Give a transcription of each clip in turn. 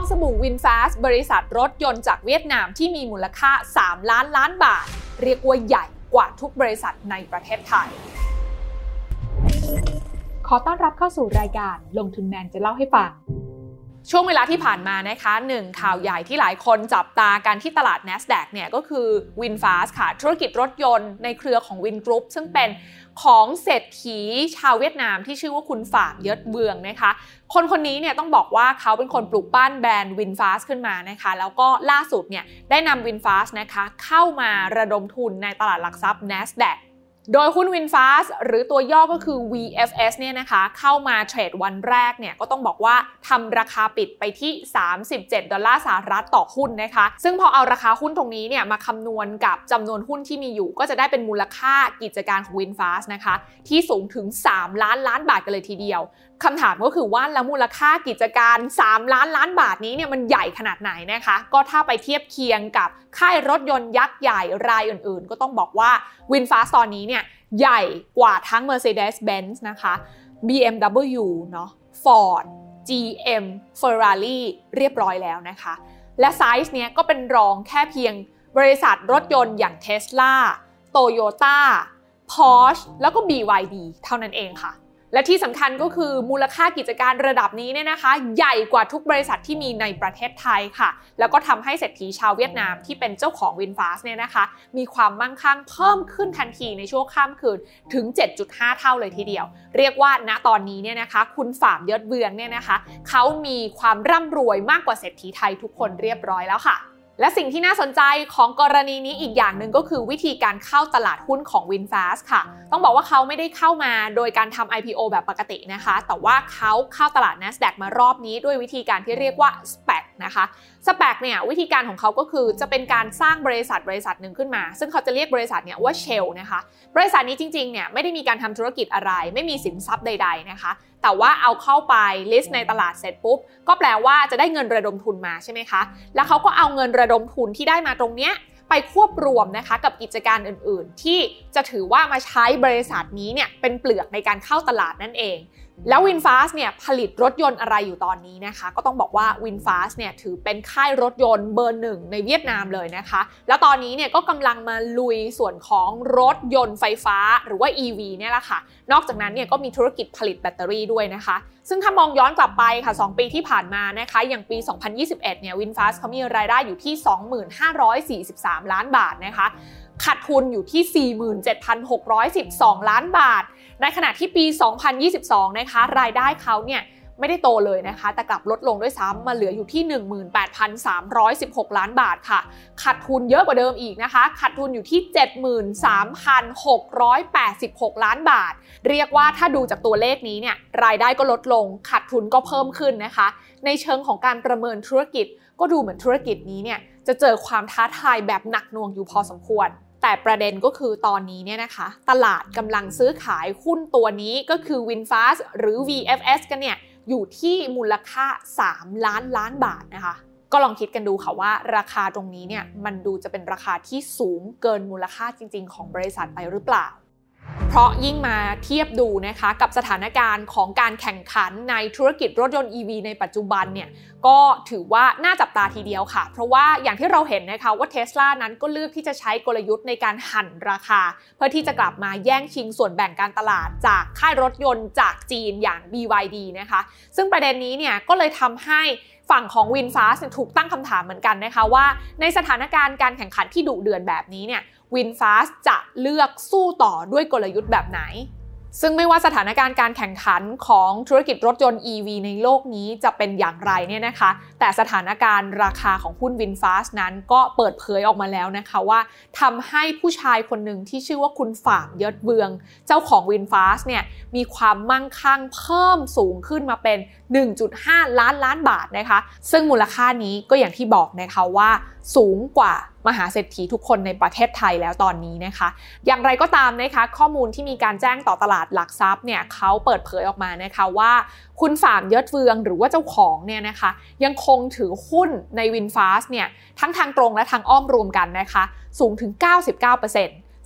องสบู่วินฟาสบริษัทรถยนต์จากเวียดนามที่มีมูลค่า 3 ล้านล้านบาท เรียกว่าใหญ่กว่าทุกบริษัทในประเทศไทย ขอต้อนรับเข้าสู่รายการลงทุนแมนจะเล่าให้ฟัง ช่วงเวลาที่ผ่านมานะคะหนึ่งข่าวใหญ่ที่หลายคนจับตากันที่ตลาด NASDAQ เนี่ยก็คือ WinFast ค่ะ ธุรกิจรถยนต์ในเครือของ Win Group ซึ่งเป็นของเศรษฐีชาวเวียดนามที่ชื่อว่าคุณฝากเยิดเบืองนะคะ คนคนนี้เนี่ยต้องบอกว่าเขาเป็นคนปลูกปั้นแบรนด์ WinFast ขึ้นมานะคะ แล้วก็ล่าสุดเนี่ยได้นำ WinFast นะคะเข้ามาระดมทุนในตลาดหลักทรัพย์ NASDAQ โดยหุ้น WinFast หรือตัวย่อก็คือ VFS เนี่ยนะคะเข้ามาเทรดวันแรกเนี่ยก็ต้องบอกว่าทำราคาปิดไปที่ 37 ดอลลาร์สหรัฐต่อหุ้นนะคะ ซึ่งพอเอาราคาหุ้นตรงนี้เนี่ยมาคำนวณกับจำนวนหุ้นที่มีอยู่ ก็จะได้เป็นมูลค่ากิจการของ WinFast นะคะที่สูงถึง 3 ล้านล้านบาทกันเลยทีเดียวคำถามก็คือว่าแล้วมูลค่ากิจการ 3 ล้านล้านบาทนี้เนี่ยมันใหญ่ขนาดไหนนะคะ ก็ถ้าไปเทียบเคียงกับค่ายรถยนต์ยักษ์ใหญ่รายอื่น ๆ ก็ต้องบอกว่า WinFast ตอนนี้เนี่ย ใหญ่กว่าทั้ง Mercedes-Benz นะคะ BMW เนาะ Ford GM Ferrari เรียบร้อยแล้วนะคะ และไซส์เนี้ยก็เป็นรองแค่เพียงบริษัทรถยนต์อย่าง Tesla Toyota Porsche แล้วก็ BYD เท่านั้นเองค่ะ และที่สำคัญก็คือมูลค่ากิจการระดับนี้เนี่ยนะคะ ใหญ่กว่าทุกบริษัทที่มีในประเทศไทยค่ะ แล้วก็ทำให้เศรษฐีชาวเวียดนามที่เป็นเจ้าของวินฟาสเนี่ยนะคะ มีความมั่งคั่งเพิ่มขึ้นทันทีในช่วงข้ามคืนถึง 7.5 เท่าเลยทีเดียว เรียกว่าณตอนนี้เนี่ยนะคะ คุณฝามยศเบืองเนี่ยนะคะ เขามีความร่ำรวยมากกว่าเศรษฐีไทยทุกคนเรียบร้อยแล้วค่ะ และสิ่งที่น่าสนใจของกรณีนี้อีกอย่างหนึ่งก็คือวิธีการเข้าตลาดหุ้นของ WinFast ค่ะ ต้องบอกว่าเขาไม่ได้เข้ามาโดยการทำ IPO แบบปกตินะคะ แต่ว่าเขาเข้าตลาด NASDAQ มารอบนี้ด้วยวิธีการที่เรียกว่า SPAC นะคะสเปกเนี่ยวิธีการของเขาก็คือจะเป็นการสร้างบริษัทบริษัทหนึ่งขึ้นมา ซึ่งเขาจะเรียกบริษัทเนี่ยว่าเชลนะคะบริษัทนี้จริงๆเนี่ยไม่ได้มีการทำธุรกิจอะไร ไม่มีสินทรัพย์ใด ๆนะคะ แต่ว่าเอาเข้าไปlist ในตลาดเสร็จปุ๊บ ก็แปลว่าจะได้เงินระดมทุนมาใช่ไหมคะแล้วเขาก็เอาเงินระดมทุนที่ได้มาตรงเนี้ยไปควบรวมนะคะกับกิจการอื่นๆ ที่จะถือว่ามาใช้บริษัทนี้เนี่ยเป็นเปลือกในการเข้าตลาดนั่นเอง แล้ว VinFast เนี่ยผลิตรถยนต์อะไรอยู่ตอนนี้นะคะ ก็ต้องบอกว่า VinFast เนี่ยถือเป็นค่ายรถยนต์เบอร์หนึ่งในเวียดนามเลยนะคะ แล้วตอนนี้เนี่ยก็กำลังมาลุยส่วนของรถยนต์ไฟฟ้าหรือว่า EV เนี่ยแหละค่ะ นอกจากนั้นเนี่ยก็มีธุรกิจผลิตแบตเตอรี่ด้วยนะคะ ซึ่งถ้ามองย้อนกลับไปค่ะ 2 ปีที่ผ่านมานะคะ อย่างปี 2021 เนี่ยวินฟาสเขามีรายได้อยู่ที่ 2543 ล้านบาทนะคะ ขาดทุนอยู่ที่ 47,612 ล้านบาท ในขณะที่ปี 2022 นะคะ รายได้เขาเนี่ยไม่ได้โตเลยนะคะ แต่กลับลดลงด้วยซ้ำมาเหลืออยู่ที่ 18,316 ล้านบาทค่ะ ขาดทุนเยอะกว่าเดิมอีกนะคะ ขาดทุนอยู่ที่ 73,686 ล้านบาท เรียกว่าถ้าดูจากตัวเลขนี้เนี่ย รายได้ก็ลดลง ขาดทุนก็เพิ่มขึ้นนะคะ ในเชิงของการประเมินธุรกิจ ก็ดูเหมือนธุรกิจนี้เนี่ยจะเจอความท้าทายแบบหนักหน่วงอยู่พอสมควร แต่ประเด็นก็คือตอนนี้เนี่ยนะคะ ตลาดกำลังซื้อขายหุ้นตัวนี้ก็คือ WinFast หรือ VFS กันเนี่ย อยู่ที่มูลค่า 3 ล้านล้านบาทนะคะ ก็ลองคิดกันดูค่ะว่าราคาตรงนี้เนี่ย มันดูจะเป็นราคาที่สูงเกินมูลค่าจริง ๆ ของบริษัทไปหรือเปล่า เพราะยิ่งมาเทียบดูนะคะกับสถานการณ์ของการแข่งขันในธุรกิจรถยนต์ EV ในปัจจุบันเนี่ยก็ถือว่าน่าจับตาทีเดียวค่ะ เพราะว่าอย่างที่เราเห็นนะคะว่าเทสลานั้นก็เลือกที่จะใช้กลยุทธ์ในการหั่นราคา เพื่อที่จะกลับมาแย่งชิงส่วนแบ่งการตลาดจากค่ายรถยนต์จากจีนอย่าง BYD นะคะ ซึ่งประเด็นนี้เนี่ยก็เลยทำให้ฝั่งของวินฟาสถูกตั้งคำถามเหมือนกันนะคะว่า ในสถานการณ์การแข่งขันที่ดุเดือดแบบนี้เนี่ยวินฟาสจะเลือกสู้ต่อด้วยกลยุทธ์แบบไหน ซึ่งไม่ว่าสถานการณ์การแข่งขันของธุรกิจรถยนต์ EV ในโลกนี้จะเป็นอย่างไรเนี่ยนะคะ แต่สถานการณ์ราคาของหุ้นวินฟาสนั้นก็เปิดเผยออกมาแล้วนะคะว่าทำให้ผู้ชายคนหนึ่งที่ชื่อว่าคุณฝากยศเบือง เจ้าของวินฟาสเนี่ยมีความมั่งคั่งเพิ่มสูงขึ้นมาเป็น 1.5 ล้านล้านบาทนะคะ ซึ่งมูลค่านี้ก็อย่างที่บอกนะคะว่าสูงกว่า มหาเศรษฐีทุกคนในประเทศไทยแล้วตอนนี้นะคะ อย่างไรก็ตามนะคะ ข้อมูลที่มีการแจ้งต่อตลาดหลักทรัพย์เนี่ยเขาเปิดเผยออกมานะคะว่าคุณฝามยศเฟืองหรือว่าเจ้าของเนี่ยนะคะ ยังคงถือหุ้นในวินฟาสเนี่ยทั้งทางตรงและทางอ้อมรวมกันนะคะ สูงถึง 99%ซ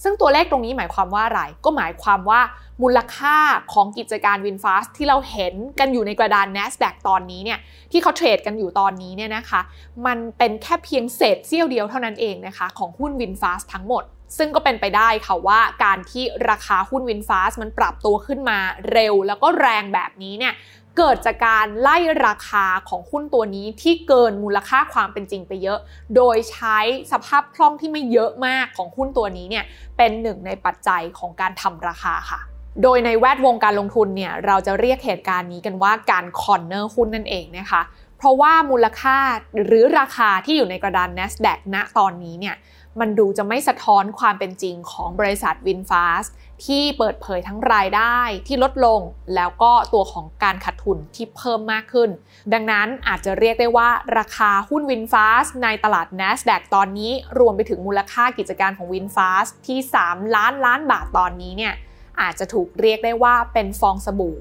ซึ่งตัวเลขตรงนี้หมายความว่าอะไร ก็หมายความว่ามูลค่าของกิจการวินฟาสที่เราเห็นกันอยู่ในกระดาน NASDAQ ตอนนี้เนี่ยที่เขาเทรดกันอยู่ตอนนี้เนี่ยนะคะ มันเป็นแค่เพียงเศษเสี้ยวเดียวเท่านั้นเองนะคะ ของหุ้นวินฟาสทั้งหมด ซึ่งก็เป็นไปได้ค่ะว่าการที่ราคาหุ้นวินฟาสมันปรับตัวขึ้นมาเร็ว แล้วก็แรงแบบนี้เนี่ย เกิดจากการไล่ราคาของหุ้นตัวนี้ที่เกินมูลค่าความเป็นจริงไปเยอะ โดยใช้สภาพคล่องที่ไม่เยอะมากของหุ้นตัวนี้เนี่ยเป็นหนึ่งในปัจจัยของการทำราคาค่ะโดยในแวดวงการลงทุนเนี่ยเราจะเรียกเหตุการณ์นี้กันว่าการคอนเนอร์หุ้นนั่นเองนะคะ ราะว่ามูลค่าหรือราคาที่อยู่ในกระดาน NASDAQ ณตอนนี้เนี่ยมันดูจะไม่สะท้อนความเป็นจริงของบริษัทวินฟาสที่เปิดเผยทั้งรายได้ที่ลดลง แล้วก็ตัวของการขาดทุนที่เพิ่มมากขึ้น ดังนั้นอาจจะเรียกได้ว่าราคาหุ้นวินฟาสในตลาด NASDAQ ตอนนี้รวมไปถึงมูลค่ากิจการของวินฟาสที่ 3 ล้านล้านบาทตอนนี้เนี่ยอาจจะถูกเรียกได้ว่าเป็นฟองสบู่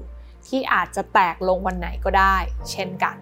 ที่อาจจะแตกลงวันไหนก็ได้ เช่นกัน